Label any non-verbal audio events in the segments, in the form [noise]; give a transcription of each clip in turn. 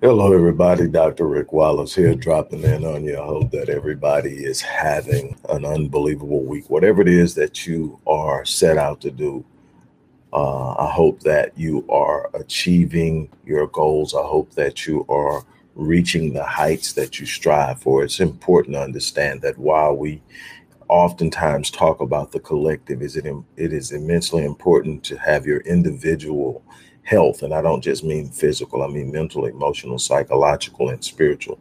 Hello, everybody. Dr. Rick Wallace here, dropping in on you. I hope that everybody is having an unbelievable week. Whatever it is that you are set out to do, uh, I hope that you are achieving your goals. I hope that you are reaching the heights that you strive for. It's important to understand that while we oftentimes talk about the collective, is it it is immensely important to have your individual health, and I don't just mean physical, I mean mental, emotional, psychological, and spiritual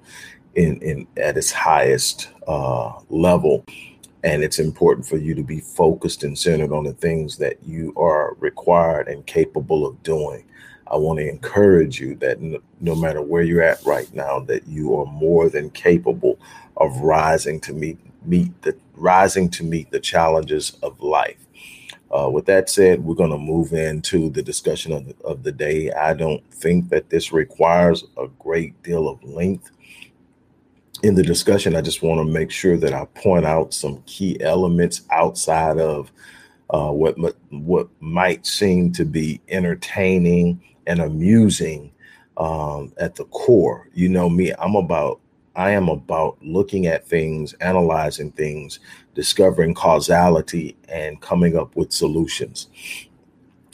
in, in at its highest uh, level. And it's important for you to be focused and centered on the things that you are required and capable of doing. I want to encourage you that no, no matter where you're at right now, that you are more than capable of rising to meet meet the rising to meet the challenges of life. Uh, with that said, we're going to move into the discussion of the, of the day. I don't think that this requires a great deal of length in the discussion. I just want to make sure that I point out some key elements outside of uh, what what might seem to be entertaining and amusing um, at the core. You know me; I'm about I am about looking at things, analyzing things, discovering causality, and coming up with solutions.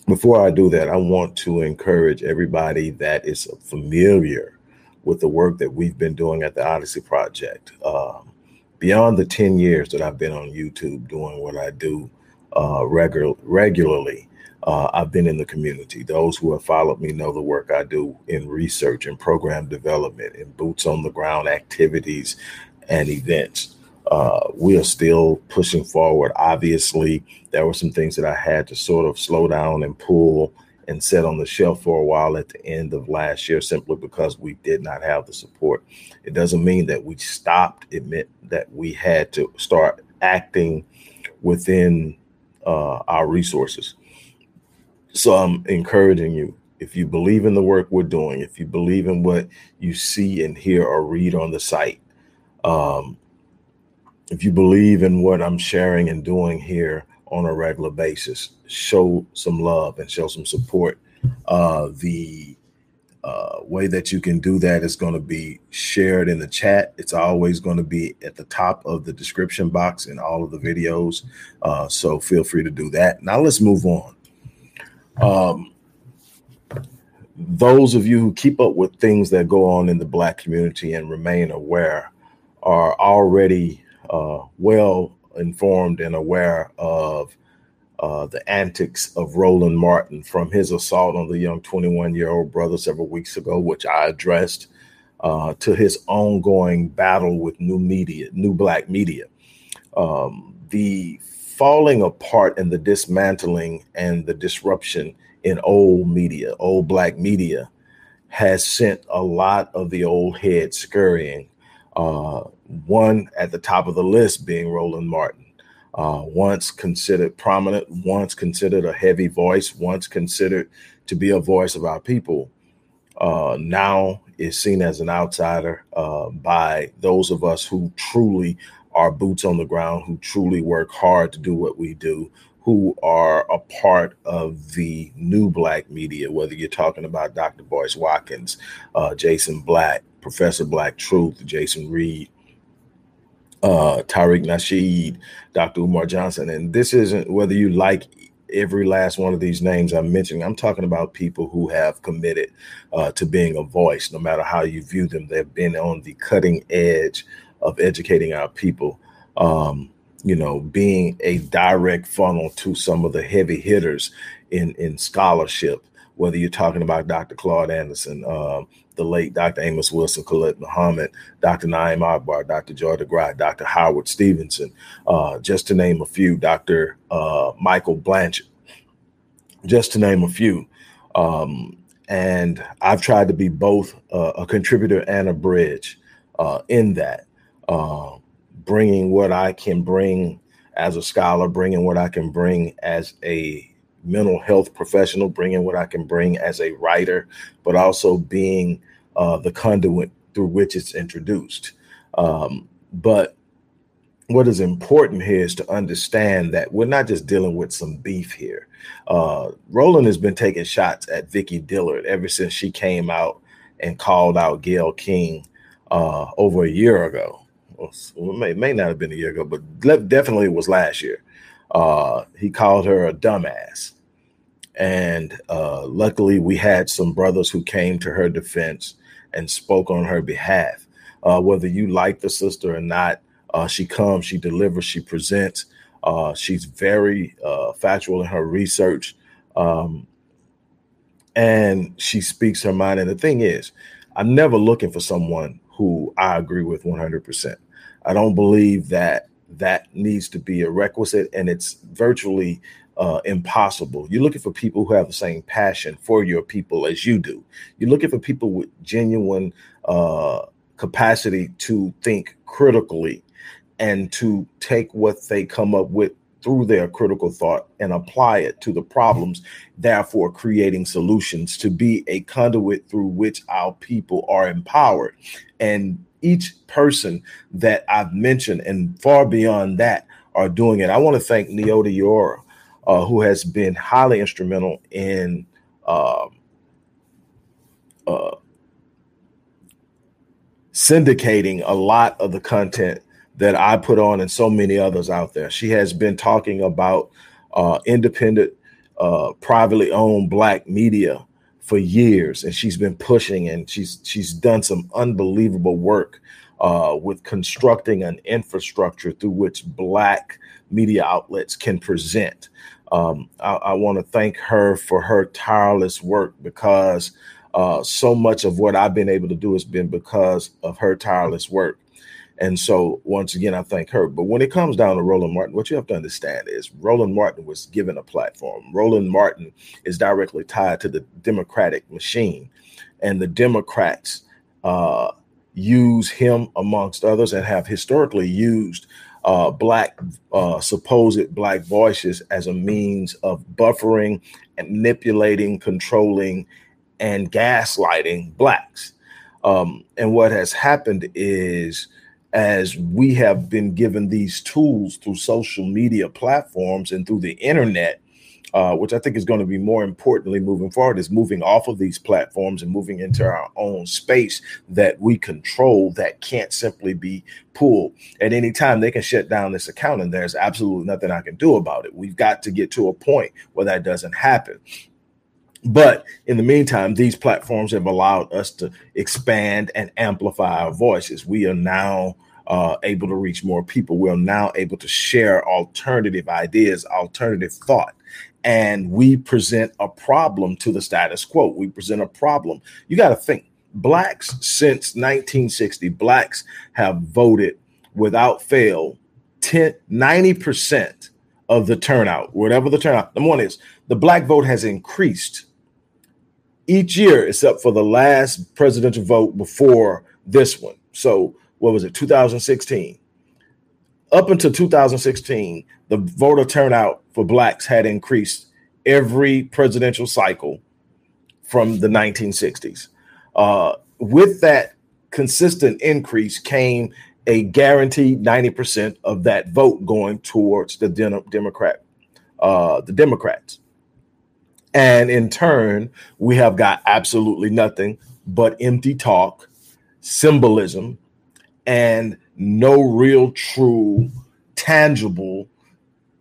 Before I do that, I want to encourage everybody that is familiar with the work that we've been doing at the Odyssey Project. Um, beyond the 10 years that I've been on YouTube doing what I do uh, regular, regularly, uh, I've been in the community. Those who have followed me know the work I do in research and program development and boots on the ground activities and events. Uh, we are still pushing forward. Obviously, there were some things that I had to sort of slow down and pull and set on the shelf for a while at the end of last year simply because we did not have the support. It doesn't mean that we stopped, it meant that we had to start acting within uh, our resources. So I'm encouraging you if you believe in the work we're doing, if you believe in what you see and hear or read on the site, um, if you believe in what I'm sharing and doing here on a regular basis, show some love and show some support. Uh, the uh, way that you can do that is going to be shared in the chat. It's always going to be at the top of the description box in all of the videos. Uh, so feel free to do that. Now let's move on. Um, those of you who keep up with things that go on in the Black community and remain aware are already uh, well informed and aware of uh, the antics of Roland Martin from his assault on the young 21 year old brother several weeks ago, which I addressed, uh, to his ongoing battle with new media, new black media. Um, the falling apart and the dismantling and the disruption in old media, old black media, has sent a lot of the old heads scurrying. Uh, one at the top of the list being Roland Martin, uh, once considered prominent, once considered a heavy voice, once considered to be a voice of our people, uh, now is seen as an outsider uh, by those of us who truly are boots on the ground, who truly work hard to do what we do, who are a part of the new black media, whether you're talking about Dr. Boyce Watkins, uh, Jason Black, Professor Black Truth, Jason Reed, uh, Tariq Nasheed, Dr. Umar Johnson. And this isn't whether you like every last one of these names I'm mentioning. I'm talking about people who have committed uh, to being a voice, no matter how you view them. They've been on the cutting edge of educating our people. Um, you know, being a direct funnel to some of the heavy hitters in in scholarship. Whether you're talking about Dr. Claude Anderson, uh, the late Dr. Amos Wilson, Khalid Muhammad, Dr. Na'im Akbar, Dr. Joy DeGruy, Dr. Howard Stevenson, uh, just to name a few, Dr. Uh, Michael Blanchard, just to name a few. Um, and I've tried to be both a contributor and a bridge uh, in that uh, bringing what I can bring as a scholar, bringing what I can bring as a mental health professional, bringing what I can bring as a writer, but also being uh, the conduit through which it's introduced. Um, but what is important here is to understand that we're not just dealing with some beef here. Uh, Roland has been taking shots at Vicky Dillard ever since she came out and called out Gayle King uh, over a year ago. Well, it may, may, not have been a year ago, but definitely it was last year. Uh, he called her a dumbass. And uh, luckily, we had some brothers who came to her defense and spoke on her behalf. Uh, whether you like the sister or not, uh, she comes, she delivers, she presents. Uh, she's very uh, factual in her research, um, and she speaks her mind. And the thing is, I'm never looking for someone who I agree with 100%. I don't believe that that needs to be a requisite, and it's virtually uh, impossible. You're looking for people who have the same passion for your people as you do. You're looking for people with genuine uh, capacity to think critically and to take what they come up with through their critical thought and apply it to the problems, therefore creating solutions to be a conduit through which our people are empowered. And each person that I've mentioned and far beyond that are doing it. I want to thank Neota Yora, uh, who has been highly instrumental in uh, uh, syndicating a lot of the content that I put on and so many others out there. She has been talking about uh, independent, uh, privately owned black media for years, and she's been pushing and she's she's done some unbelievable work uh, with constructing an infrastructure through which black media outlets can present. Um, I, I want to thank her for her tireless work because uh, so much of what I've been able to do has been because of her tireless work. And so, once again, I thank her. But when it comes down to Roland Martin, what you have to understand is Roland Martin was given a platform. Roland Martin is directly tied to the Democratic machine, and the Democrats uh, use him amongst others and have historically used uh, black, uh, supposed black voices as a means of buffering and manipulating, controlling, and gaslighting blacks. Um, and what has happened is as we have been given these tools through social media platforms and through the internet, uh, which I think is going to be more importantly moving forward, is moving off of these platforms and moving into our own space that we control that can't simply be pulled. At any time, they can shut down this account, and there's absolutely nothing I can do about it. We've got to get to a point where that doesn't happen. But in the meantime, these platforms have allowed us to expand and amplify our voices. We are now uh, able to reach more people. We're now able to share alternative ideas, alternative thought. And we present a problem to the status quo. We present a problem. You got to think blacks since 1960, blacks have voted without fail 10, 90% of the turnout, whatever the turnout. Number one is the black vote has increased each year except for the last presidential vote before this one. So, what was it, 2016? Up until 2016, the voter turnout for blacks had increased every presidential cycle from the 1960s. Uh, with that consistent increase came a guaranteed 90% of that vote going towards the Democrat, uh, the Democrats. And in turn, we have got absolutely nothing but empty talk, symbolism, and no real, true, tangible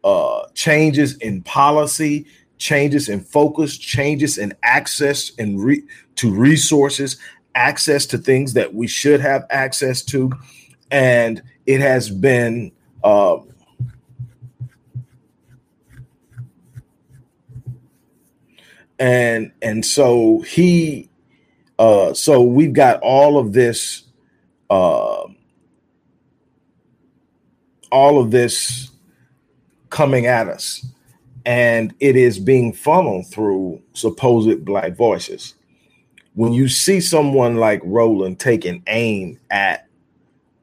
uh, changes in policy, changes in focus, changes in access and re- to resources, access to things that we should have access to, and it has been uh, and and so he uh so we've got all of this uh all of this coming at us. And it is being funneled through supposed black voices. When you see someone like roland taking aim at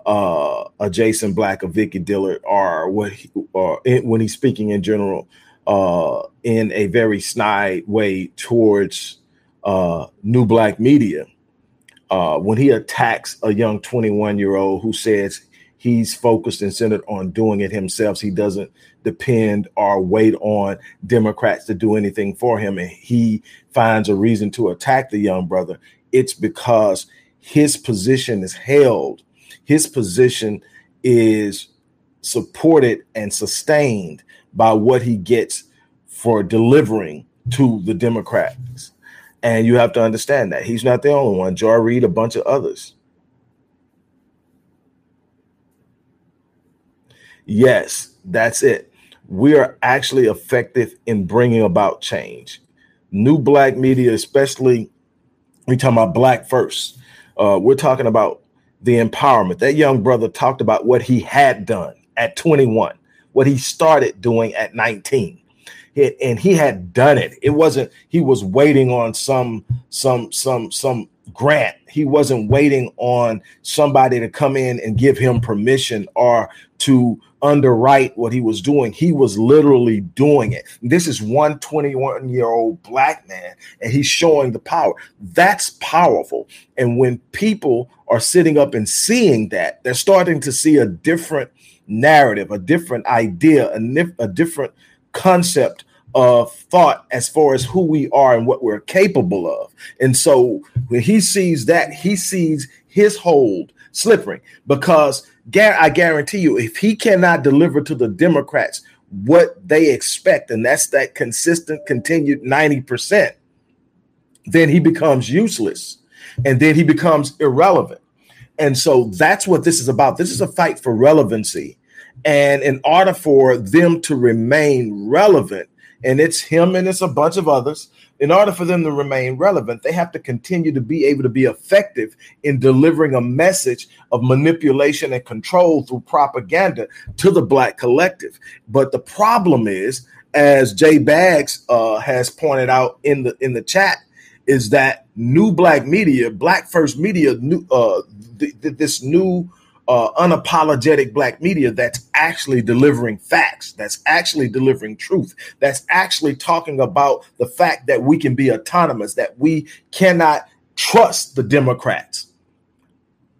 uh a jason black or vicky dillard or what he, or when he's speaking in general uh, in a very snide way towards uh, new black media. Uh, when he attacks a young 21 year old who says he's focused and centered on doing it himself. He doesn't depend or wait on Democrats to do anything for him. And he finds a reason to attack the young brother. It's because his position is held, his position is supported and sustained by what he gets for delivering to the Democrats. And you have to understand that he's not the only one. Joy Reid, a bunch of others. Yes, that's it. We are actually effective in bringing about change. New black media, especially, we talking about black first. Uh, we're talking about the empowerment. That young brother talked about what he had done at 21, what he started doing at 19 and he had done it. It wasn't he was waiting on some some some some grant. He wasn't waiting on somebody to come in and give him permission or to underwrite what he was doing. He was literally doing it. This is one 21 year old black man, and he's showing the power. That's powerful. And when people are sitting up and seeing that, they're starting to see a different narrative, a different idea, a, a different concept of thought as far as who we are and what we're capable of. And so when he sees that, he sees his hold slipping because I guarantee you, if he cannot deliver to the Democrats what they expect, and that's that consistent, continued 90%, then he becomes useless and then he becomes irrelevant. And so that's what this is about. This is a fight for relevancy. And in order for them to remain relevant, and it's him and it's a bunch of others. In order for them to remain relevant, they have to continue to be able to be effective in delivering a message of manipulation and control through propaganda to the Black collective. But the problem is, as Jay Bags uh, has pointed out in the in the chat, is that new Black media, Black First Media, new uh, th- th- this new uh, unapologetic black media that's actually delivering facts, that's actually delivering truth, that's actually talking about the fact that we can be autonomous, that we cannot trust the Democrats.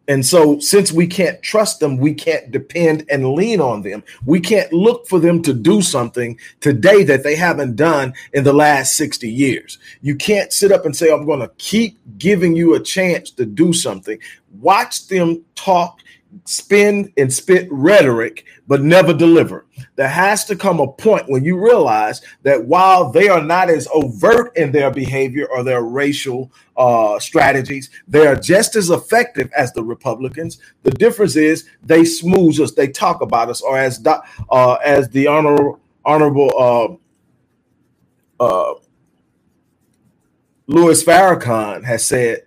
And so, since we can't trust them, we can't depend and lean on them. We can't look for them to do something today that they haven't done in the last 60 years. You can't sit up and say, I'm going to keep giving you a chance to do something. Watch them talk spin and spit rhetoric, but never deliver. There has to come a point when you realize that while they are not as overt in their behavior or their racial uh, strategies, they are just as effective as the Republicans. The difference is they smooth us, they talk about us, or as uh, as the honorable honorable uh, uh, Louis Farrakhan has said,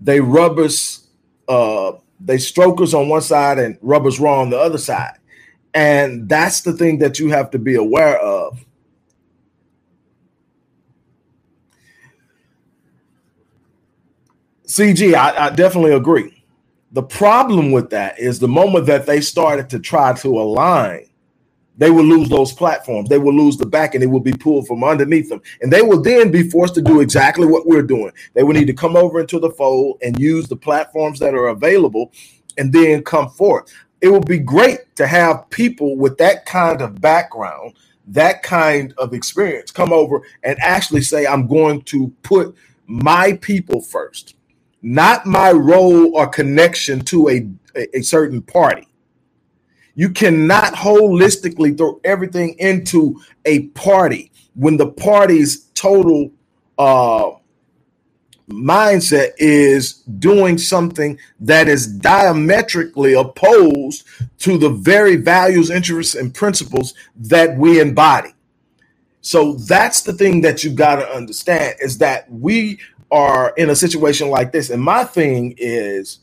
they rub us. They strokers on one side and rubbers raw on the other side. And that's the thing that you have to be aware of. CG, I, I definitely agree. The problem with that is the moment that they started to try to align they will lose those platforms. They will lose the back and it will be pulled from underneath them. And they will then be forced to do exactly what we're doing. They will need to come over into the fold and use the platforms that are available and then come forth. It would be great to have people with that kind of background, that kind of experience come over and actually say, I'm going to put my people first, not my role or connection to a, a, a certain party you cannot holistically throw everything into a party when the party's total uh, mindset is doing something that is diametrically opposed to the very values, interests, and principles that we embody. So that's the thing that you got to understand is that we are in a situation like this. And my thing is,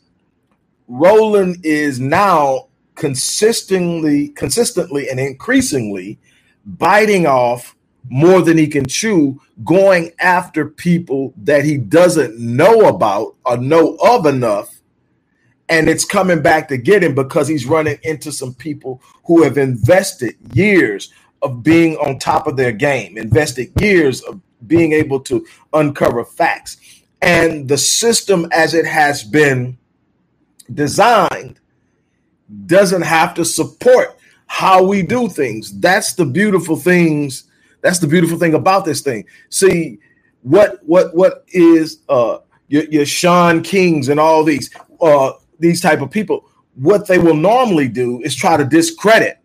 Roland is now consistently, consistently, and increasingly biting off more than he can chew, going after people that he doesn't know about or know of enough. And it's coming back to get him because he's running into some people who have invested years of being on top of their game, invested years of being able to uncover facts. And the system, as it has been designed, doesn't have to support how we do things. That's the beautiful things. That's the beautiful thing about this thing. See, what what what is uh your, your Shaun Kings and all these uh these type of people? What they will normally do is try to discredit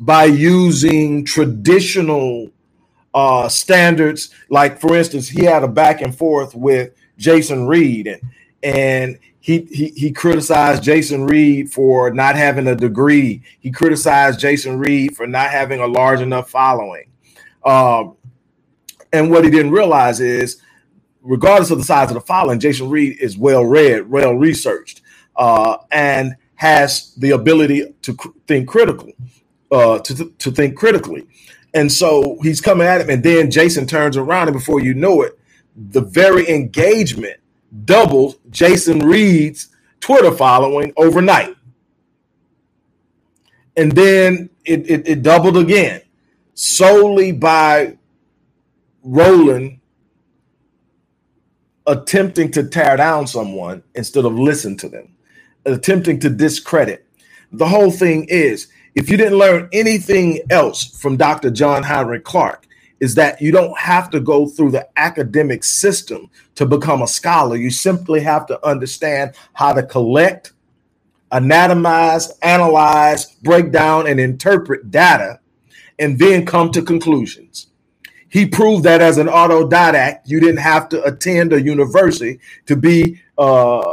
by using traditional uh standards. Like for instance, he had a back and forth with Jason Reed and and he, he criticized Jason Reed for not having a degree. He criticized Jason Reed for not having a large enough following. Um, and what he didn't realize is, regardless of the size of the following, Jason Reed is well read, well researched, uh, and has the ability to cr- think critical, uh, to, to think critically. And so he's coming at him, and then Jason turns around, and before you know it, the very engagement doubled Jason Reed's Twitter following overnight. And then it, it, it doubled again solely by Roland attempting to tear down someone instead of listen to them, attempting to discredit. The whole thing is if you didn't learn anything else from Dr. John Henrik Clarke, is that you don't have to go through the academic system to become a scholar. You simply have to understand how to collect, anatomize, analyze, break down, and interpret data, and then come to conclusions. He proved that as an autodidact, you didn't have to attend a university to be uh,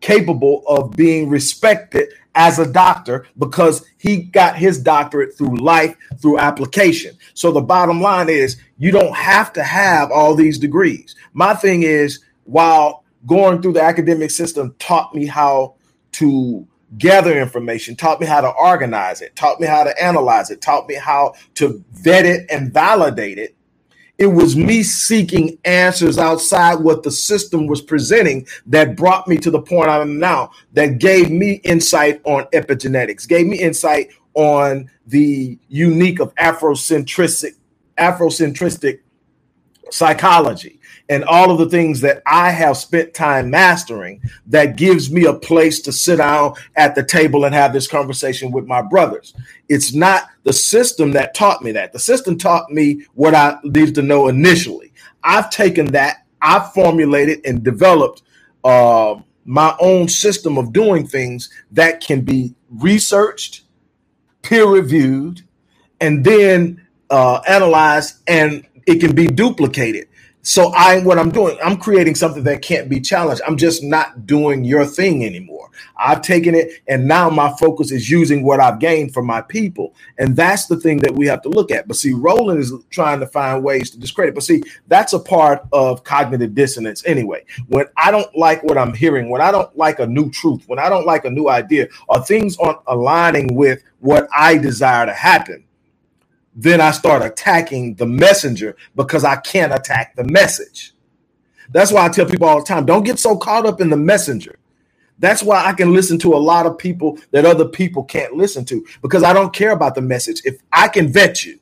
capable of being respected as a doctor because he got his doctorate through life, through application. So the bottom line is you don't have to have all these degrees. My thing is, while going through the academic system taught me how to gather information, taught me how to organize it, taught me how to analyze it, taught me how to vet it and validate it. It was me seeking answers outside what the system was presenting that brought me to the point I'm now, that gave me insight on epigenetics, gave me insight on the unique of Afrocentric, Afrocentric psychology and all of the things that I have spent time mastering that gives me a place to sit down at the table and have this conversation with my brothers. It's not the system that taught me that. The system taught me what I needed to know initially. I've taken that, I've formulated and developed uh, my own system of doing things that can be researched, peer reviewed, and then uh, analyzed, and it can be duplicated. So I what I'm doing, I'm creating something that can't be challenged. I'm just not doing your thing anymore. I've taken it and now my focus is using what I've gained for my people. And that's the thing that we have to look at. But see, Roland is trying to find ways to discredit. But see, that's a part of cognitive dissonance anyway. When I don't like what I'm hearing, when I don't like a new truth, when I don't like a new idea, or things aren't aligning with what I desire to happen, then I start attacking the messenger because I can't attack the message. That's why I tell people all the time don't get so caught up in the messenger. That's why I can listen to a lot of people that other people can't listen to because I don't care about the message. If I can vet you,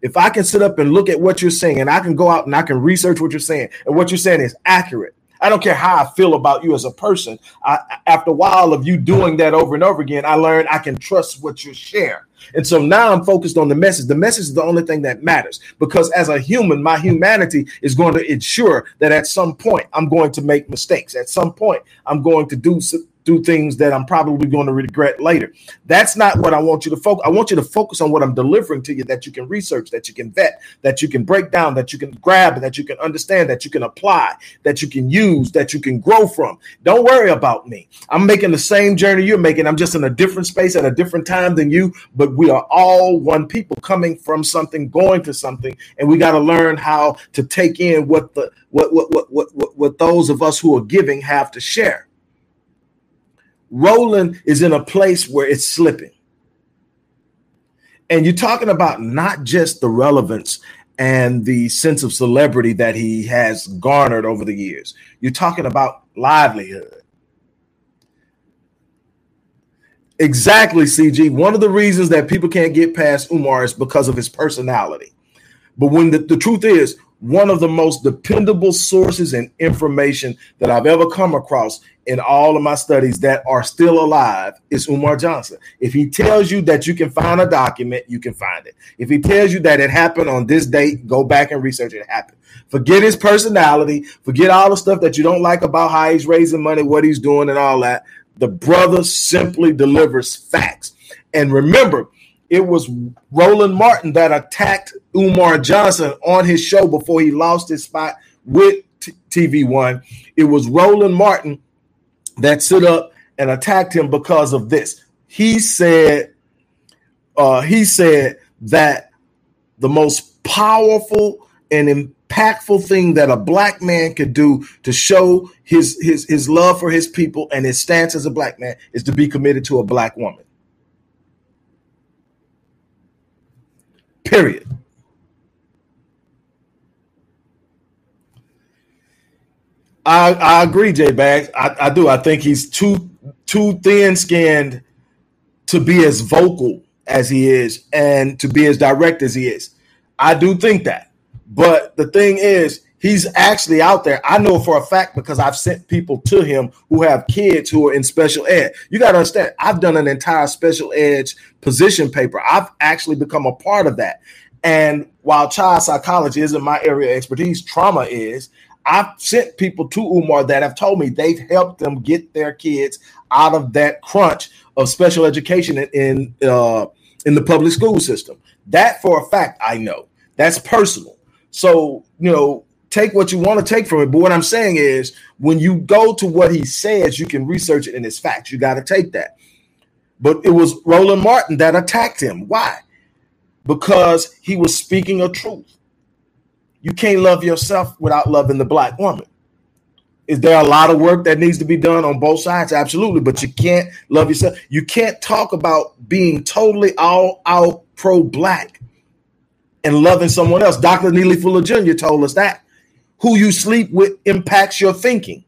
if I can sit up and look at what you're saying and I can go out and I can research what you're saying and what you're saying is accurate, I don't care how I feel about you as a person. I, after a while of you doing that over and over again, I learned I can trust what you share. And so now I'm focused on the message. The message is the only thing that matters because as a human, my humanity is going to ensure that at some point I'm going to make mistakes. At some point, I'm going to do do things that I'm probably going to regret later. That's not what I want you to focus. I want you to focus on what I'm delivering to you that you can research, that you can vet, that you can break down, that you can grab, that you can understand, that you can apply, that you can use, that you can grow from. Don't worry about me. I'm making the same journey you're making. I'm just in a different space at a different time than you, but we are all one people coming from something, going to something, and we got to learn how to take in what the what what what what what those of us who are giving have to share. Roland is in a place where it's slipping. And you're talking about not just the relevance and the sense of celebrity that he has garnered over the years, you're talking about livelihood. Exactly, CG. One of the reasons that people can't get past Umar is because of his personality. But when the, the truth is, one of the most dependable sources and information that I've ever come across in all of my studies that are still alive is Umar Johnson. If he tells you that you can find a document, you can find it. If he tells you that it happened on this date, go back and research it happened. Forget his personality, forget all the stuff that you don't like about how he's raising money, what he's doing, and all that. The brother simply delivers facts. And remember, it was Roland Martin that attacked Umar Johnson on his show before he lost his spot with T- TV One. It was Roland Martin that stood up and attacked him because of this. He said, uh, he said that the most powerful and impactful thing that a black man could do to show his his his love for his people and his stance as a black man is to be committed to a black woman. Period. I, I agree, Jay Bags. I, I do. I think he's too too thin skinned to be as vocal as he is and to be as direct as he is. I do think that. But the thing is, he's actually out there. I know for a fact because I've sent people to him who have kids who are in special ed. You got to understand, I've done an entire special ed position paper. I've actually become a part of that. And while child psychology isn't my area of expertise, trauma is. I've sent people to Umar that have told me they've helped them get their kids out of that crunch of special education in uh, in the public school system. That for a fact I know. That's personal. So you know, take what you want to take from it. But what I'm saying is, when you go to what he says, you can research it and it's facts. You got to take that. But it was Roland Martin that attacked him. Why? Because he was speaking a truth. You can't love yourself without loving the black woman. Is there a lot of work that needs to be done on both sides? Absolutely. But you can't love yourself. You can't talk about being totally all out pro black and loving someone else. Dr. Neely Fuller Jr. told us that. Who you sleep with impacts your thinking.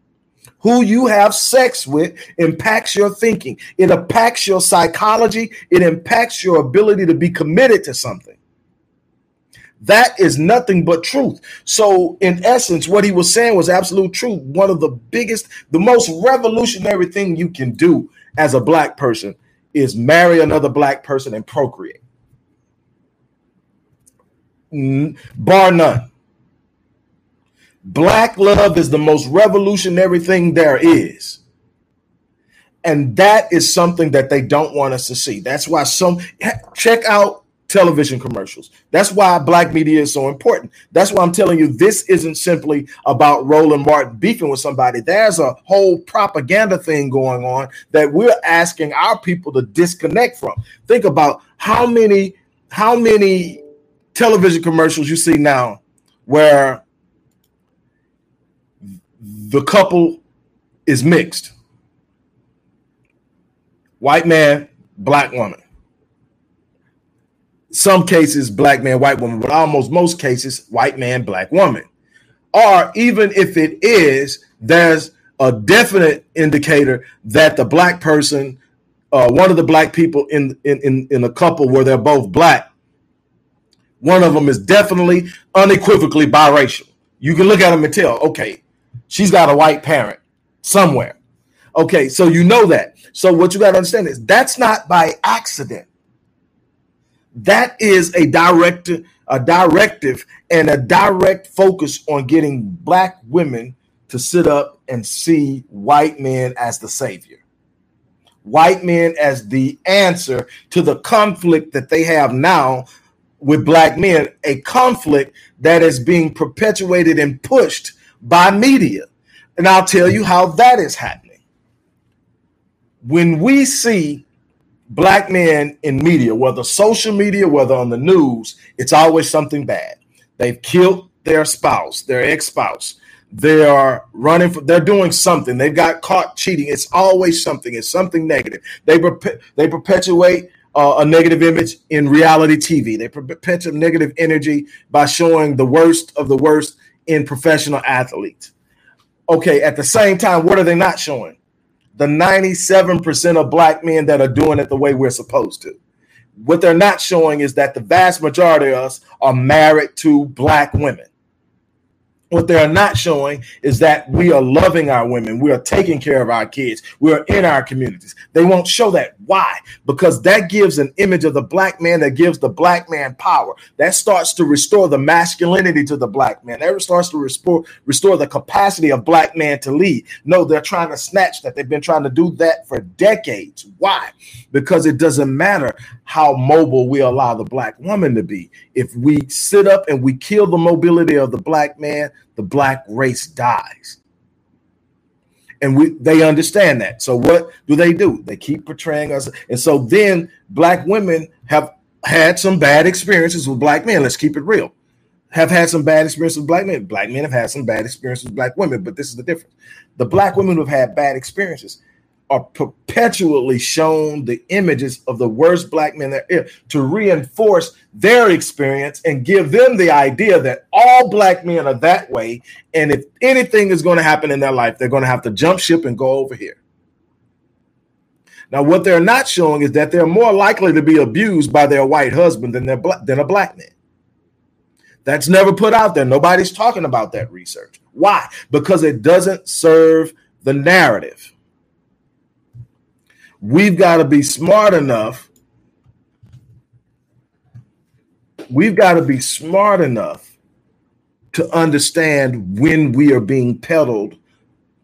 Who you have sex with impacts your thinking. It impacts your psychology. It impacts your ability to be committed to something. That is nothing but truth. So, in essence, what he was saying was absolute truth. One of the biggest, the most revolutionary thing you can do as a black person is marry another black person and procreate. Bar none. Black love is the most revolutionary thing there is. And that is something that they don't want us to see. That's why some check out television commercials. That's why black media is so important. That's why I'm telling you this isn't simply about Roland Martin beefing with somebody. There's a whole propaganda thing going on that we're asking our people to disconnect from. Think about how many how many television commercials you see now where the couple is mixed. White man, black woman. Some cases, black man, white woman, but almost most cases, white man, black woman. Or even if it is, there's a definite indicator that the black person, uh, one of the black people in, in in in a couple where they're both black, one of them is definitely unequivocally biracial. You can look at them and tell, okay, She's got a white parent somewhere. Okay, so you know that. So what you got to understand is that's not by accident. That is a direct a directive and a direct focus on getting black women to sit up and see white men as the savior. White men as the answer to the conflict that they have now with black men, a conflict that is being perpetuated and pushed by media. And I'll tell you how that is happening. When we see black men in media, whether social media, whether on the news, it's always something bad. They've killed their spouse, their ex spouse. They are running for, they're doing something. They've got caught cheating. It's always something. It's something negative. They, they perpetuate uh, a negative image in reality TV. They perpetuate negative energy by showing the worst of the worst in professional athletes. Okay, at the same time, what are they not showing? The 97% of black men that are doing it the way we're supposed to. What they're not showing is that the vast majority of us are married to black women. What they are not showing is that we are loving our women. We are taking care of our kids. We are in our communities. They won't show that. Why? Because that gives an image of the black man that gives the black man power. That starts to restore the masculinity to the black man. That starts to restore, restore the capacity of black man to lead. No, they're trying to snatch that. They've been trying to do that for decades. Why? Because it doesn't matter how mobile we allow the black woman to be. If we sit up and we kill the mobility of the black man, the black race dies. And we they understand that. So what do they do? They keep portraying us. And so then black women have had some bad experiences with black men. Let's keep it real. Have had some bad experiences with black men. Black men have had some bad experiences with black women, but this is the difference. The black women who have had bad experiences are perpetually shown the images of the worst black men to reinforce their experience and give them the idea that all black men are that way. And if anything is going to happen in their life, they're going to have to jump ship and go over here. Now, what they're not showing is that they're more likely to be abused by their white husband than, their than a black man. That's never put out there. Nobody's talking about that research. Why? Because it doesn't serve the narrative we've got to be smart enough. We've got to be smart enough to understand when we are being peddled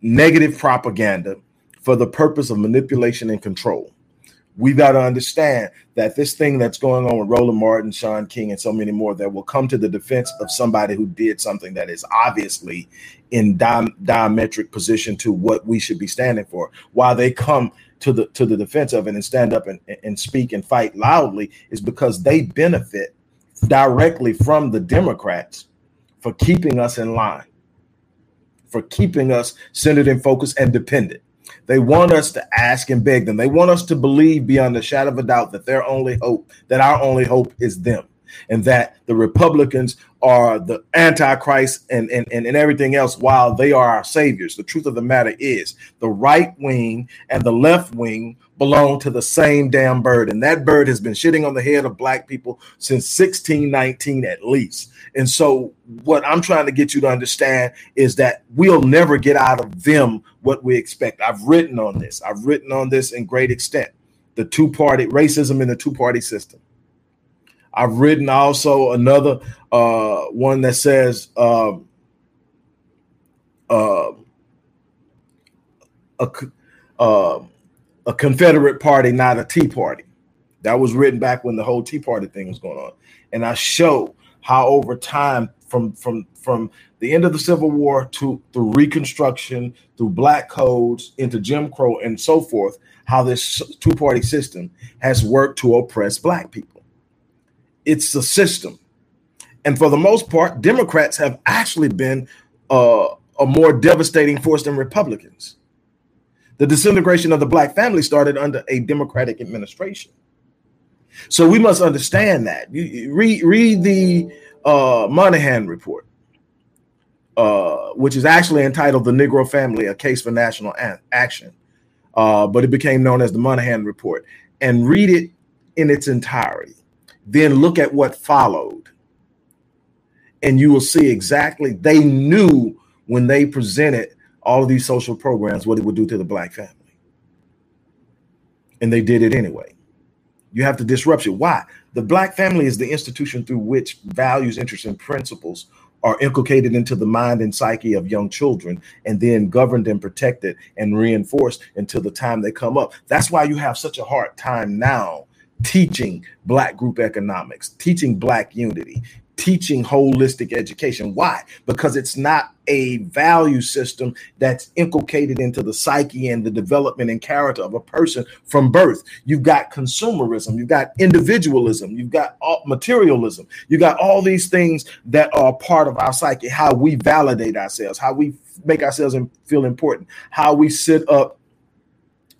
negative propaganda for the purpose of manipulation and control. We've got to understand that this thing that's going on with Roland Martin, Shaun King, and so many more that will come to the defense of somebody who did something that is obviously in di- diametric position to what we should be standing for. While they come to the to the defense of it and stand up and, and speak and fight loudly is because they benefit directly from the Democrats for keeping us in line, for keeping us centered and focused and dependent. They want us to ask and beg them. They want us to believe beyond the shadow of a doubt that their only hope, that our only hope is them and that the Republicans are the Antichrist and, and, and, and everything else while they are our saviors. The truth of the matter is the right wing and the left wing belong to the same damn bird. And that bird has been shitting on the head of black people since 1619 at least. And so, what I'm trying to get you to understand is that we'll never get out of them what we expect. I've written on this, I've written on this in great extent the two party racism in the two party system. I've written also another uh, one that says um, uh, a, uh, a Confederate party, not a Tea Party. That was written back when the whole Tea Party thing was going on, and I show how over time, from from from the end of the Civil War to through Reconstruction, through Black codes, into Jim Crow, and so forth, how this two party system has worked to oppress Black people it's the system. And for the most part, Democrats have actually been uh, a more devastating force than Republicans. The disintegration of the black family started under a Democratic administration. So we must understand that. You, read, read the uh, Moynihan report, uh, which is actually entitled The Negro Family A Case for National Action, uh, but it became known as the Moynihan report, and read it in its entirety. Then look at what followed. And you will see exactly, they knew when they presented all of these social programs what it would do to the black family. And they did it anyway. You have to disrupt it. Why? The black family is the institution through which values, interests, and principles are inculcated into the mind and psyche of young children and then governed and protected and reinforced until the time they come up. That's why you have such a hard time now teaching black group economics, teaching black unity, teaching holistic education. Why? Because it's not a value system that's inculcated into the psyche and the development and character of a person from birth. You've got consumerism, you've got individualism, you've got materialism, you got all these things that are part of our psyche, how we validate ourselves, how we make ourselves feel important, how we sit up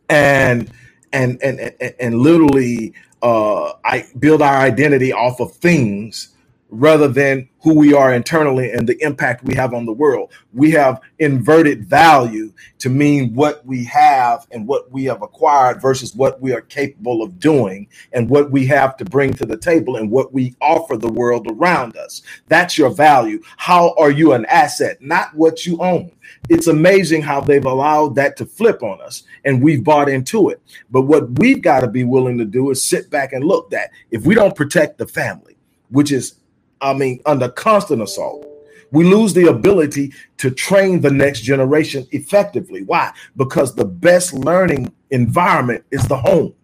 and and and and, and literally uh, I build our identity off of things rather than who we are internally and the impact we have on the world. We have inverted value to mean what we have and what we have acquired versus what we are capable of doing and what we have to bring to the table and what we offer the world around us. That's your value. How are you an asset, not what you own? It's amazing how they've allowed that to flip on us and we've bought into it. But what we've got to be willing to do is sit back and look that if we don't protect the family, which is I mean, under constant assault. We lose the ability to train the next generation effectively. Why? Because the best learning environment is the home.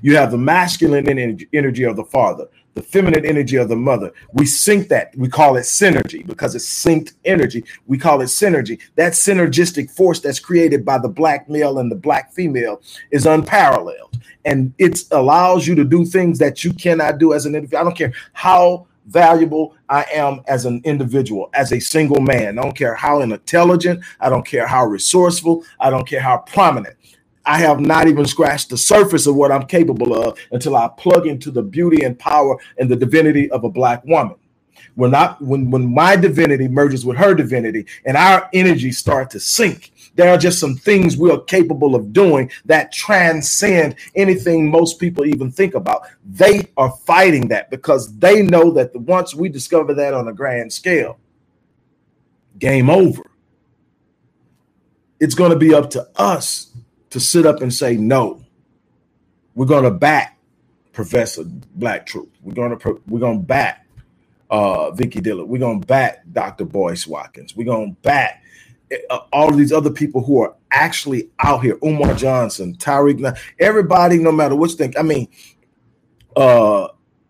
You have the masculine energy, of the father, the feminine energy of the mother. We sync that. We call it synergy because it's synced energy. We call it synergy. That synergistic force that's created by the black male and the black female is unparalleled. And it allows you to do things that you cannot do as an individual. I don't care how valuable I am as an individual, as a single man. I don't care how intelligent, I don't care how resourceful, I don't care how prominent. I have not even scratched the surface of what I'm capable of until I plug into the beauty and power and the divinity of a black woman. When not when when my divinity merges with her divinity and our energies start to sync, there are just some things we are capable of doing that transcend anything most people even think about. They are fighting that because they know that once we discover that on a grand scale, game over. It's going to be up to us to sit up and say no. We're going to back Professor Black Truth. We're going to we're going to back uh, Vicky Dillard. We're going to back Dr. Boyce Watkins. We're going to back all of these other people who are actually out here, Umar Johnson, Tariq, everybody, no matter what you think. I mean, uh,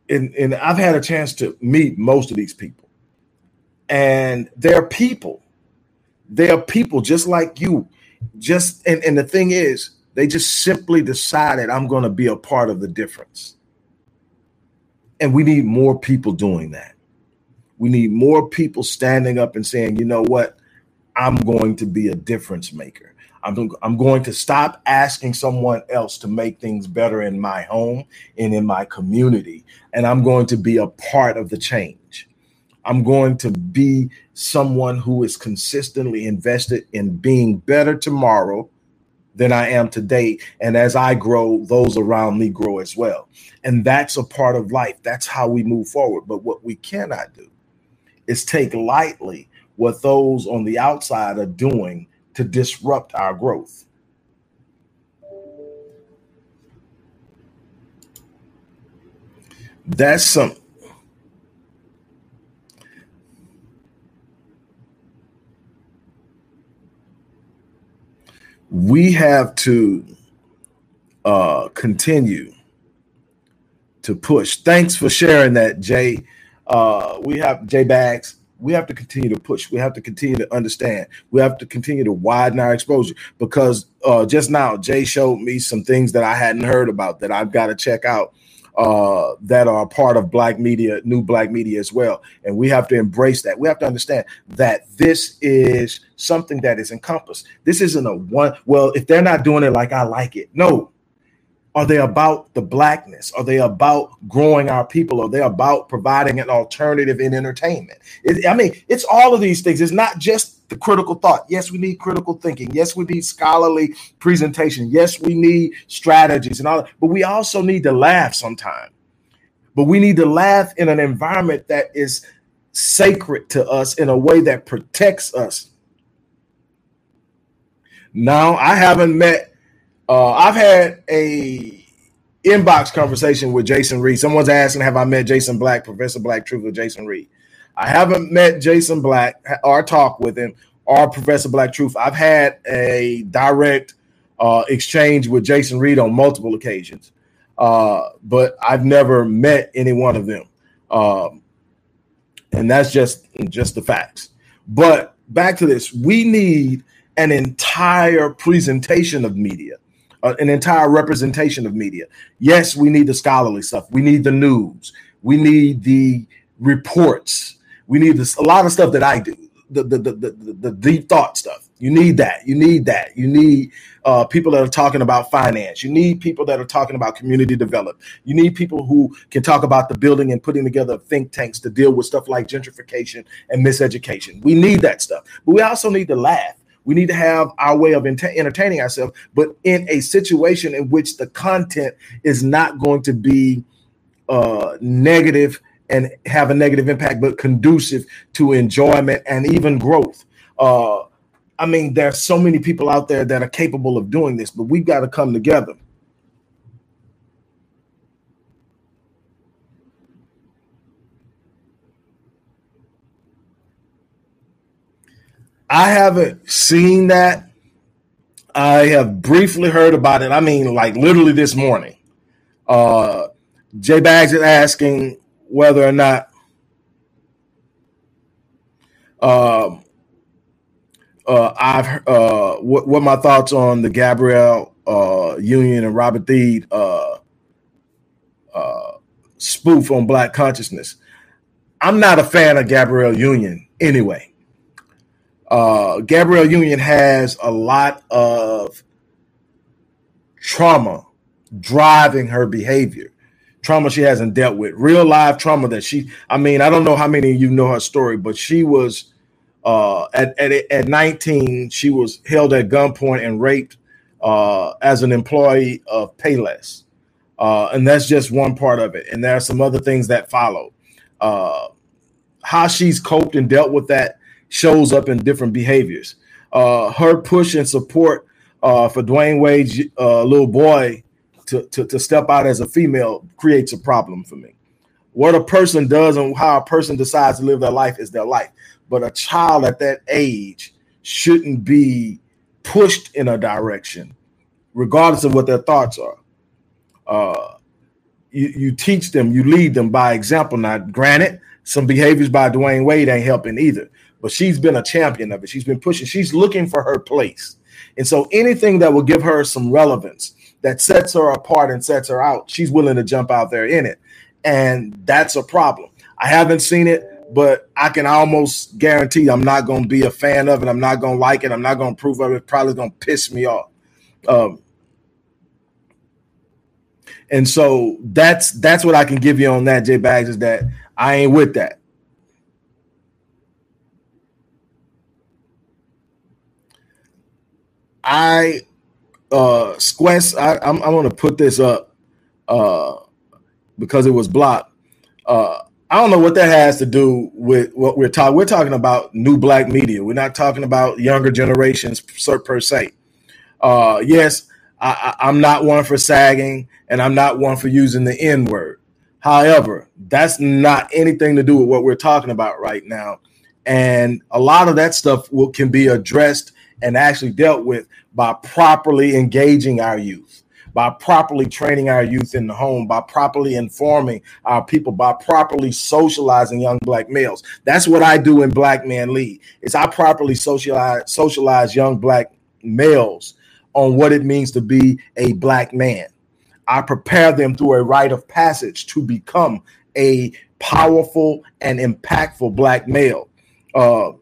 and, and I've had a chance to meet most of these people, and they're people. They're people just like you. Just and, and the thing is, they just simply decided I'm going to be a part of the difference. And we need more people doing that. We need more people standing up and saying, you know what? I'm going to be a difference maker. I'm, I'm going to stop asking someone else to make things better in my home and in my community. And I'm going to be a part of the change. I'm going to be someone who is consistently invested in being better tomorrow than I am today. And as I grow, those around me grow as well. And that's a part of life. That's how we move forward. But what we cannot do is take lightly what those on the outside are doing to disrupt our growth. That's some we have to uh, continue to push. Thanks for sharing that, Jay. Uh, we have Jay Bags we have to continue to push. We have to continue to understand. We have to continue to widen our exposure because uh, just now Jay showed me some things that I hadn't heard about that I've got to check out uh, that are part of black media, new black media as well. And we have to embrace that. We have to understand that this is something that is encompassed. This isn't a one, well, if they're not doing it like I like it. No, are they about the blackness? Are they about growing our people? Are they about providing an alternative in entertainment? It, I mean, it's all of these things. It's not just the critical thought. Yes, we need critical thinking. Yes, we need scholarly presentation. Yes, we need strategies and all that. But we also need to laugh sometime. But we need to laugh in an environment that is sacred to us in a way that protects us. Now, I haven't met uh, I've had a inbox conversation with Jason Reed. Someone's asking, "Have I met Jason Black, Professor Black Truth, or Jason Reed?" I haven't met Jason Black or talked with him or Professor Black Truth. I've had a direct uh, exchange with Jason Reed on multiple occasions, uh, but I've never met any one of them, um, and that's just just the facts. But back to this, we need an entire presentation of media an entire representation of media. Yes, we need the scholarly stuff. We need the news. We need the reports. We need this, a lot of stuff that I do, the the, the, the, the deep thought stuff. You need that. You need that. You need uh, people that are talking about finance. You need people that are talking about community development. You need people who can talk about the building and putting together think tanks to deal with stuff like gentrification and miseducation. We need that stuff. But we also need to laugh. We need to have our way of ent- entertaining ourselves, but in a situation in which the content is not going to be uh, negative and have a negative impact, but conducive to enjoyment and even growth. Uh, I mean, there's so many people out there that are capable of doing this, but we've got to come together. I haven't seen that. I have briefly heard about it. I mean, like literally this morning. Uh, J Bags is asking whether or not um, uh, I've uh, what, what my thoughts on the Gabrielle uh, Union and Robin Thede uh, uh, spoof on Black consciousness. I'm not a fan of Gabrielle Union anyway. Uh, Gabrielle Union has a lot of trauma driving her behavior, trauma she hasn't dealt with, real life trauma that she. I mean, I don't know how many of you know her story, but she was uh, at, at, at 19, she was held at gunpoint and raped uh, as an employee of Payless. Uh, and that's just one part of it. And there are some other things that follow. Uh, how she's coped and dealt with that shows up in different behaviors. Uh, her push and support uh, for Dwyane Wade's little boy to, to, to step out as a female creates a problem for me. What a person does and how a person decides to live their life is their life but a child at that age shouldn't be pushed in a direction, regardless of what their thoughts are. Uh, you, you teach them, you lead them by example. Now, granted, some behaviors by Dwyane Wade ain't helping either, but she's been a champion of it. She's been pushing, she's looking for her place. And so anything that will give her some relevance that sets her apart and sets her out, she's willing to jump out there in it. And that's a problem. I haven't seen it but I can almost guarantee I'm not going to be a fan of it. I'm not going to like it. I'm not going to approve of it. It's probably going to piss me off. Um, and so that's that's what I can give you on that, J Bags, is that I ain't with that. I uh Squest, I, I'm, I'm gonna put this up uh because it was blocked. Uh I don't know what that has to do with what we're talking. We're talking about new black media. We're not talking about younger generations per se. Uh, yes, I, am not one for sagging, and I'm not one for using the N word. However, that's not anything to do with what we're talking about right now. And a lot of that stuff will, can be addressed and actually dealt with by properly engaging our youth by properly training our youth in the home, by properly informing our people, by properly socializing young black males. That's what I do in Black Man Lead. Is I properly socialize socialize young black males on what it means to be a black man. I prepare them through a rite of passage to become a powerful and impactful black male. Uh,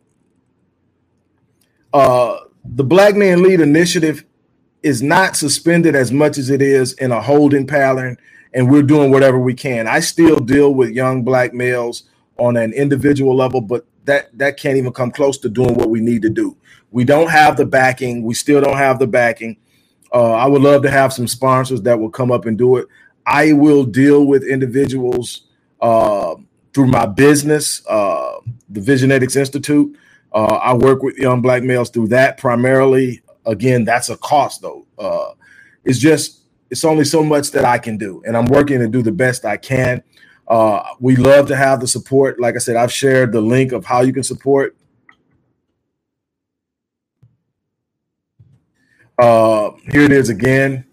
uh, the Black Man Lead Initiative is not suspended as much as it is in a holding pattern, and we're doing whatever we can. I still deal with young black males on an individual level, but that that can't even come close to doing what we need to do. We don't have the backing. We still don't have the backing. Uh, I would love to have some sponsors that will come up and do it. I will deal with individuals uh, through my business, uh, the Visionetics Institute. Uh, I work with young black males through that primarily again, that's a cost though. Uh, it's just it's only so much that I can do, and I'm working to do the best I can. Uh, we love to have the support. Like I said, I've shared the link of how you can support. Uh, here it is again.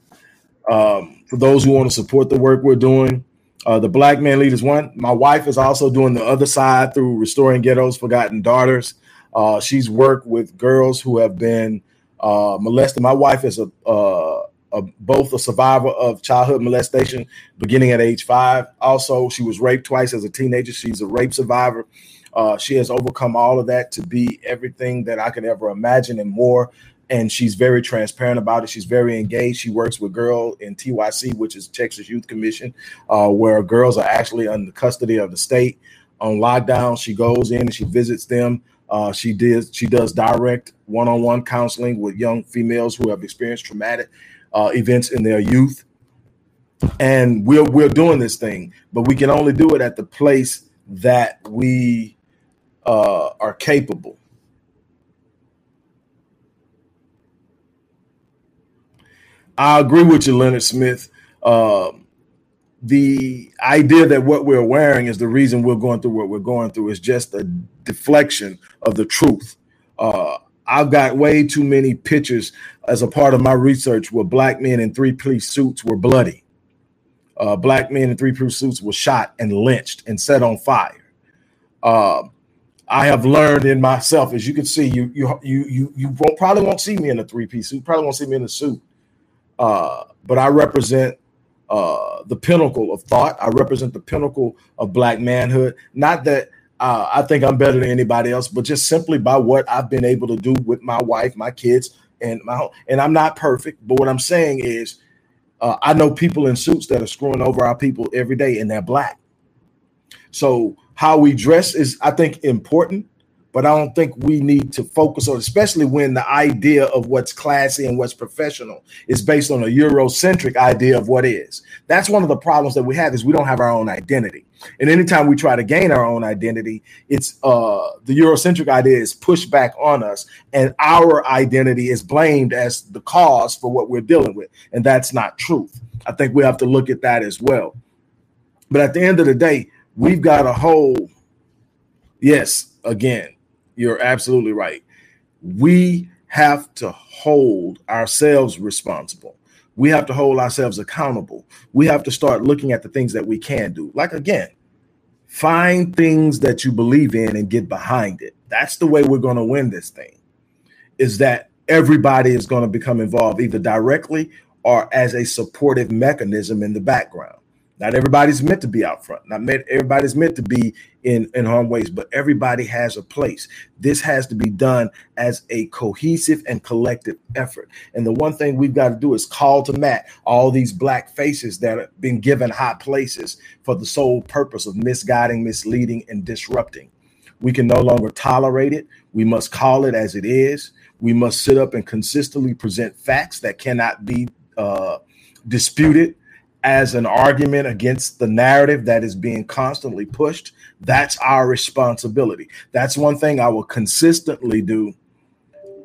Um, for those who want to support the work we're doing, uh, the Black Man Leaders One. My wife is also doing the other side through Restoring Ghetto's Forgotten Daughters. Uh, she's worked with girls who have been uh, molested. My wife is a, uh, a, both a survivor of childhood molestation beginning at age five. Also, she was raped twice as a teenager. She's a rape survivor. Uh, she has overcome all of that to be everything that I could ever imagine and more. And she's very transparent about it. She's very engaged. She works with Girl in TYC, which is Texas Youth Commission, uh, where girls are actually under custody of the state on lockdown. She goes in and she visits them. Uh, she does she does direct one-on-one counseling with young females who have experienced traumatic uh, events in their youth. And we're we're doing this thing, but we can only do it at the place that we uh, are capable. I agree with you, Leonard Smith. Um, the idea that what we're wearing is the reason we're going through what we're going through is just a deflection of the truth. Uh, I've got way too many pictures as a part of my research where black men in three piece suits were bloody. Uh, black men in three piece suits were shot and lynched and set on fire. Uh, I have learned in myself, as you can see, you you you you you won't, probably won't see me in a three piece suit. Probably won't see me in a suit. Uh, but I represent uh, the pinnacle of thought. I represent the pinnacle of black manhood. Not that uh, I think I'm better than anybody else, but just simply by what I've been able to do with my wife, my kids, and my home. And I'm not perfect, but what I'm saying is, uh, I know people in suits that are screwing over our people every day, and they're black. So how we dress is, I think, important but I don't think we need to focus on, especially when the idea of what's classy and what's professional is based on a Eurocentric idea of what is. That's one of the problems that we have is we don't have our own identity. And anytime we try to gain our own identity, it's uh the Eurocentric idea is pushed back on us, and our identity is blamed as the cause for what we're dealing with. And that's not truth. I think we have to look at that as well. But at the end of the day, we've got a whole, yes, again, you're absolutely right. We have to hold ourselves responsible. We have to hold ourselves accountable. We have to start looking at the things that we can do. Like again, find things that you believe in and get behind it. That's the way we're going to win this thing. Is that everybody is going to become involved either directly or as a supportive mechanism in the background. Not everybody's meant to be out front. Not everybody's meant to be in, in harm ways, but everybody has a place. This has to be done as a cohesive and collective effort. And the one thing we've got to do is call to mat all these black faces that have been given high places for the sole purpose of misguiding, misleading, and disrupting. We can no longer tolerate it. We must call it as it is. We must sit up and consistently present facts that cannot be uh, disputed as an argument against the narrative that is being constantly pushed, that's our responsibility. That's one thing I will consistently do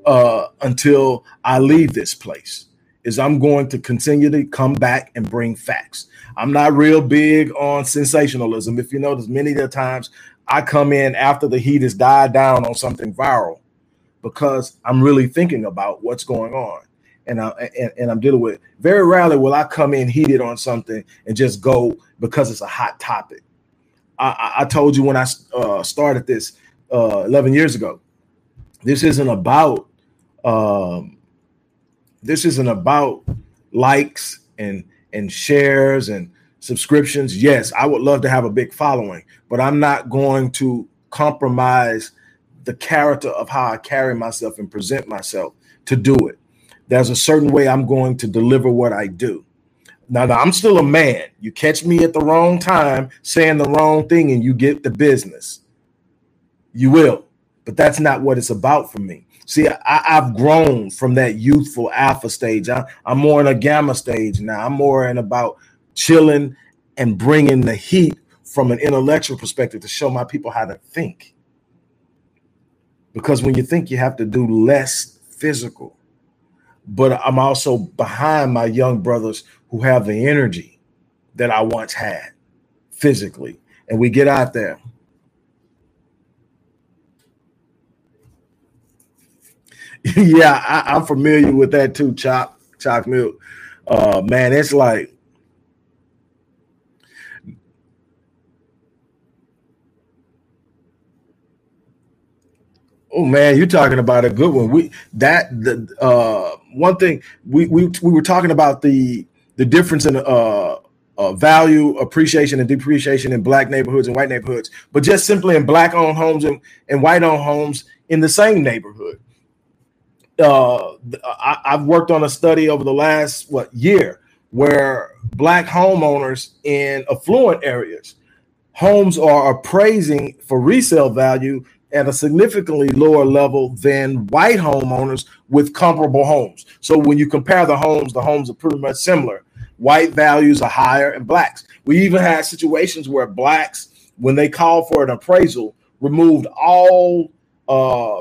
uh, until I leave this place. Is I'm going to continue to come back and bring facts. I'm not real big on sensationalism. If you notice, many of the times I come in after the heat has died down on something viral because I'm really thinking about what's going on and, I, and, and I'm dealing with. Very rarely will I come in heated on something and just go because it's a hot topic. I, I told you when I uh, started this uh, 11 years ago. This isn't about um, this isn't about likes and and shares and subscriptions. Yes, I would love to have a big following, but I'm not going to compromise the character of how I carry myself and present myself to do it. There's a certain way I'm going to deliver what I do. Now, now, I'm still a man. You catch me at the wrong time saying the wrong thing and you get the business. You will, but that's not what it's about for me. See, I, have grown from that youthful alpha stage. I, I'm more in a gamma stage now. I'm more in about chilling and bringing the heat from an intellectual perspective to show my people how to think. Because when you think, you have to do less physical but I'm also behind my young brothers who have the energy that I once had physically. And we get out there. [laughs] yeah, I, am familiar with that too, Chop, Chop Milk. Uh man, it's like Oh man, you're talking about a good one. We that the uh one thing we we we were talking about the the difference in uh uh, value appreciation and depreciation in black neighborhoods and white neighborhoods, but just simply in black owned homes and, and white owned homes in the same neighborhood. Uh, I, I've worked on a study over the last what year where black homeowners in affluent areas homes are appraising for resale value at a significantly lower level than white homeowners with comparable homes. So when you compare the homes, the homes are pretty much similar. White values are higher and blacks. We even had situations where blacks, when they called for an appraisal, removed all uh,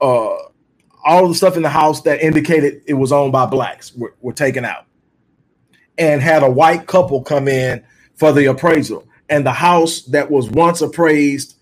uh, all the stuff in the house that indicated it was owned by blacks were, were taken out, and had a white couple come in for the appraisal. And the house that was once appraised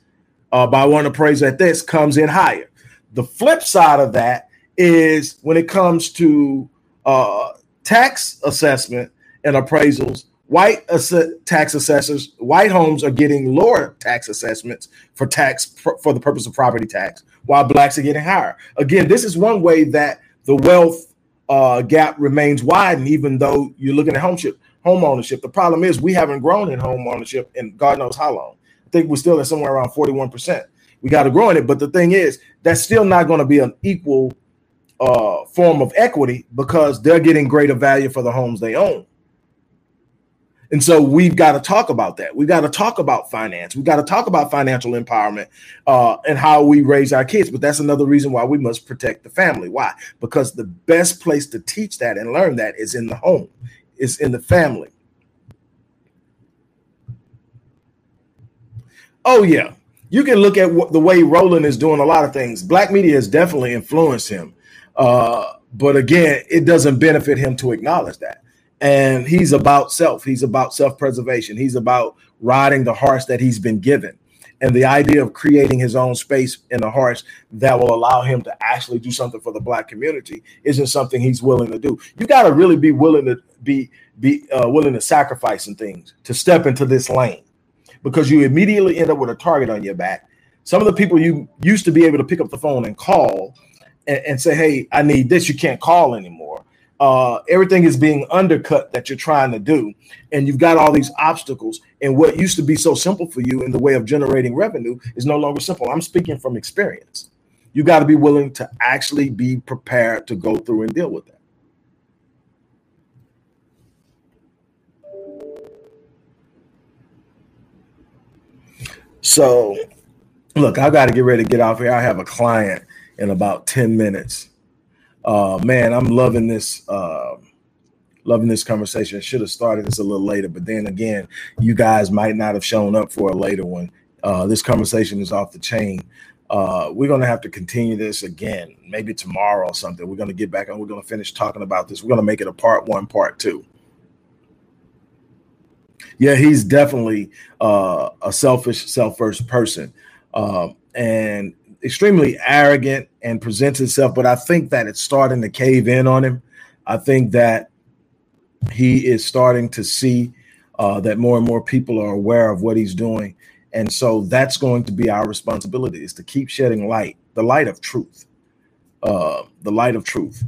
uh, by one appraiser at this comes in higher. The flip side of that is when it comes to uh, tax assessment and appraisals, white ass- tax assessors, white homes are getting lower tax assessments for tax pr- for the purpose of property tax, while blacks are getting higher. Again, this is one way that the wealth uh, gap remains wide, even though you're looking at homeship, home ownership. The problem is we haven't grown in home ownership in God knows how long. I think we're still at somewhere around 41%. We got to grow in it. But the thing is, that's still not going to be an equal uh, form of equity because they're getting greater value for the homes they own. And so we've got to talk about that. We've got to talk about finance. We've got to talk about financial empowerment uh, and how we raise our kids. But that's another reason why we must protect the family. Why? Because the best place to teach that and learn that is in the home, is in the family. Oh, yeah. You can look at what, the way Roland is doing a lot of things. Black media has definitely influenced him. Uh, but again, it doesn't benefit him to acknowledge that. And he's about self. He's about self preservation. He's about riding the horse that he's been given. And the idea of creating his own space in the horse that will allow him to actually do something for the black community isn't something he's willing to do. You got to really be willing to be be uh, willing to sacrifice some things to step into this lane because you immediately end up with a target on your back. Some of the people you used to be able to pick up the phone and call and, and say, "Hey, I need this," you can't call anymore. Uh, everything is being undercut that you're trying to do, and you've got all these obstacles. And what used to be so simple for you in the way of generating revenue is no longer simple. I'm speaking from experience. You got to be willing to actually be prepared to go through and deal with that. So, look, I got to get ready to get off here. I have a client in about 10 minutes. Uh, man, I'm loving this. Uh, loving this conversation. Should have started this a little later, but then again, you guys might not have shown up for a later one. Uh, this conversation is off the chain. Uh, we're going to have to continue this again, maybe tomorrow or something. We're going to get back and we're going to finish talking about this. We're going to make it a part one, part two yeah, he's definitely uh, a selfish, self-first person, uh, and extremely arrogant and presents himself. But I think that it's starting to cave in on him. I think that he is starting to see uh, that more and more people are aware of what he's doing, and so that's going to be our responsibility: is to keep shedding light, the light of truth, uh, the light of truth.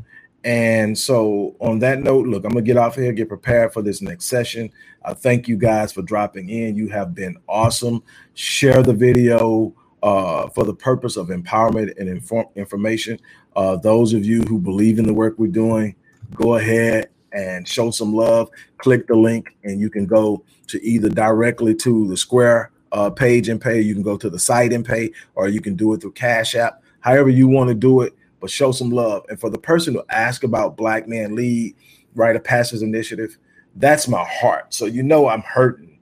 And so, on that note, look, I'm gonna get off here, get prepared for this next session. I thank you guys for dropping in. You have been awesome. Share the video uh, for the purpose of empowerment and inform- information. Uh, those of you who believe in the work we're doing, go ahead and show some love. Click the link, and you can go to either directly to the Square uh, page and pay. You can go to the site and pay, or you can do it through Cash App. However you want to do it but show some love. And for the person to ask about Black Man Lead, Rite of Passage Initiative, that's my heart. So you know I'm hurting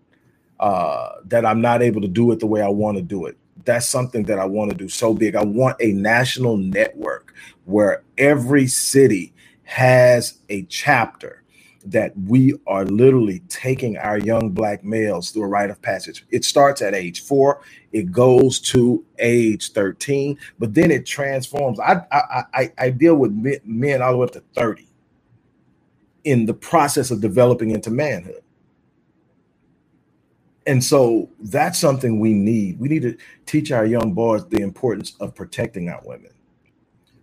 uh, that I'm not able to do it the way I want to do it. That's something that I want to do so big. I want a national network where every city has a chapter that we are literally taking our young black males through a rite of passage. It starts at age four, it goes to age 13, but then it transforms. I I I, I deal with men all the way up to 30 in the process of developing into manhood. And so that's something we need. We need to teach our young boys the importance of protecting our women,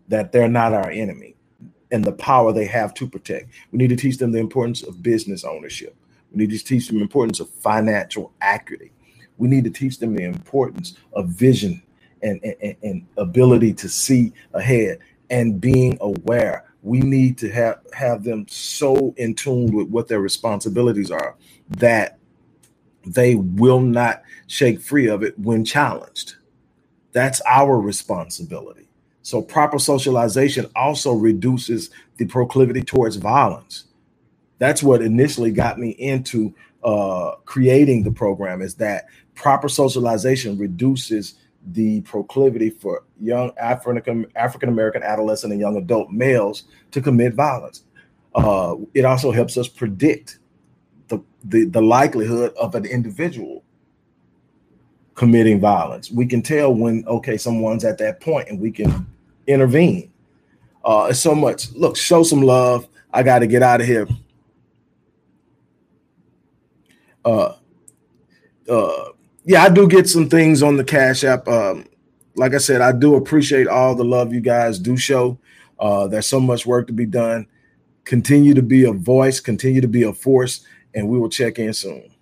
that they're not our enemy and the power they have to protect. We need to teach them the importance of business ownership. We need to teach them the importance of financial equity. We need to teach them the importance of vision and, and, and ability to see ahead and being aware. We need to have, have them so in tune with what their responsibilities are that they will not shake free of it when challenged. That's our responsibility. So, proper socialization also reduces the proclivity towards violence. That's what initially got me into uh, creating the program. Is that proper socialization reduces the proclivity for young African American adolescent and young adult males to commit violence. Uh, it also helps us predict the, the the likelihood of an individual committing violence. We can tell when okay someone's at that point, and we can intervene. Uh, it's so much. Look, show some love. I got to get out of here. Uh, uh, yeah, I do get some things on the Cash App. Um, like I said, I do appreciate all the love you guys do show. Uh, there's so much work to be done. Continue to be a voice, continue to be a force, and we will check in soon.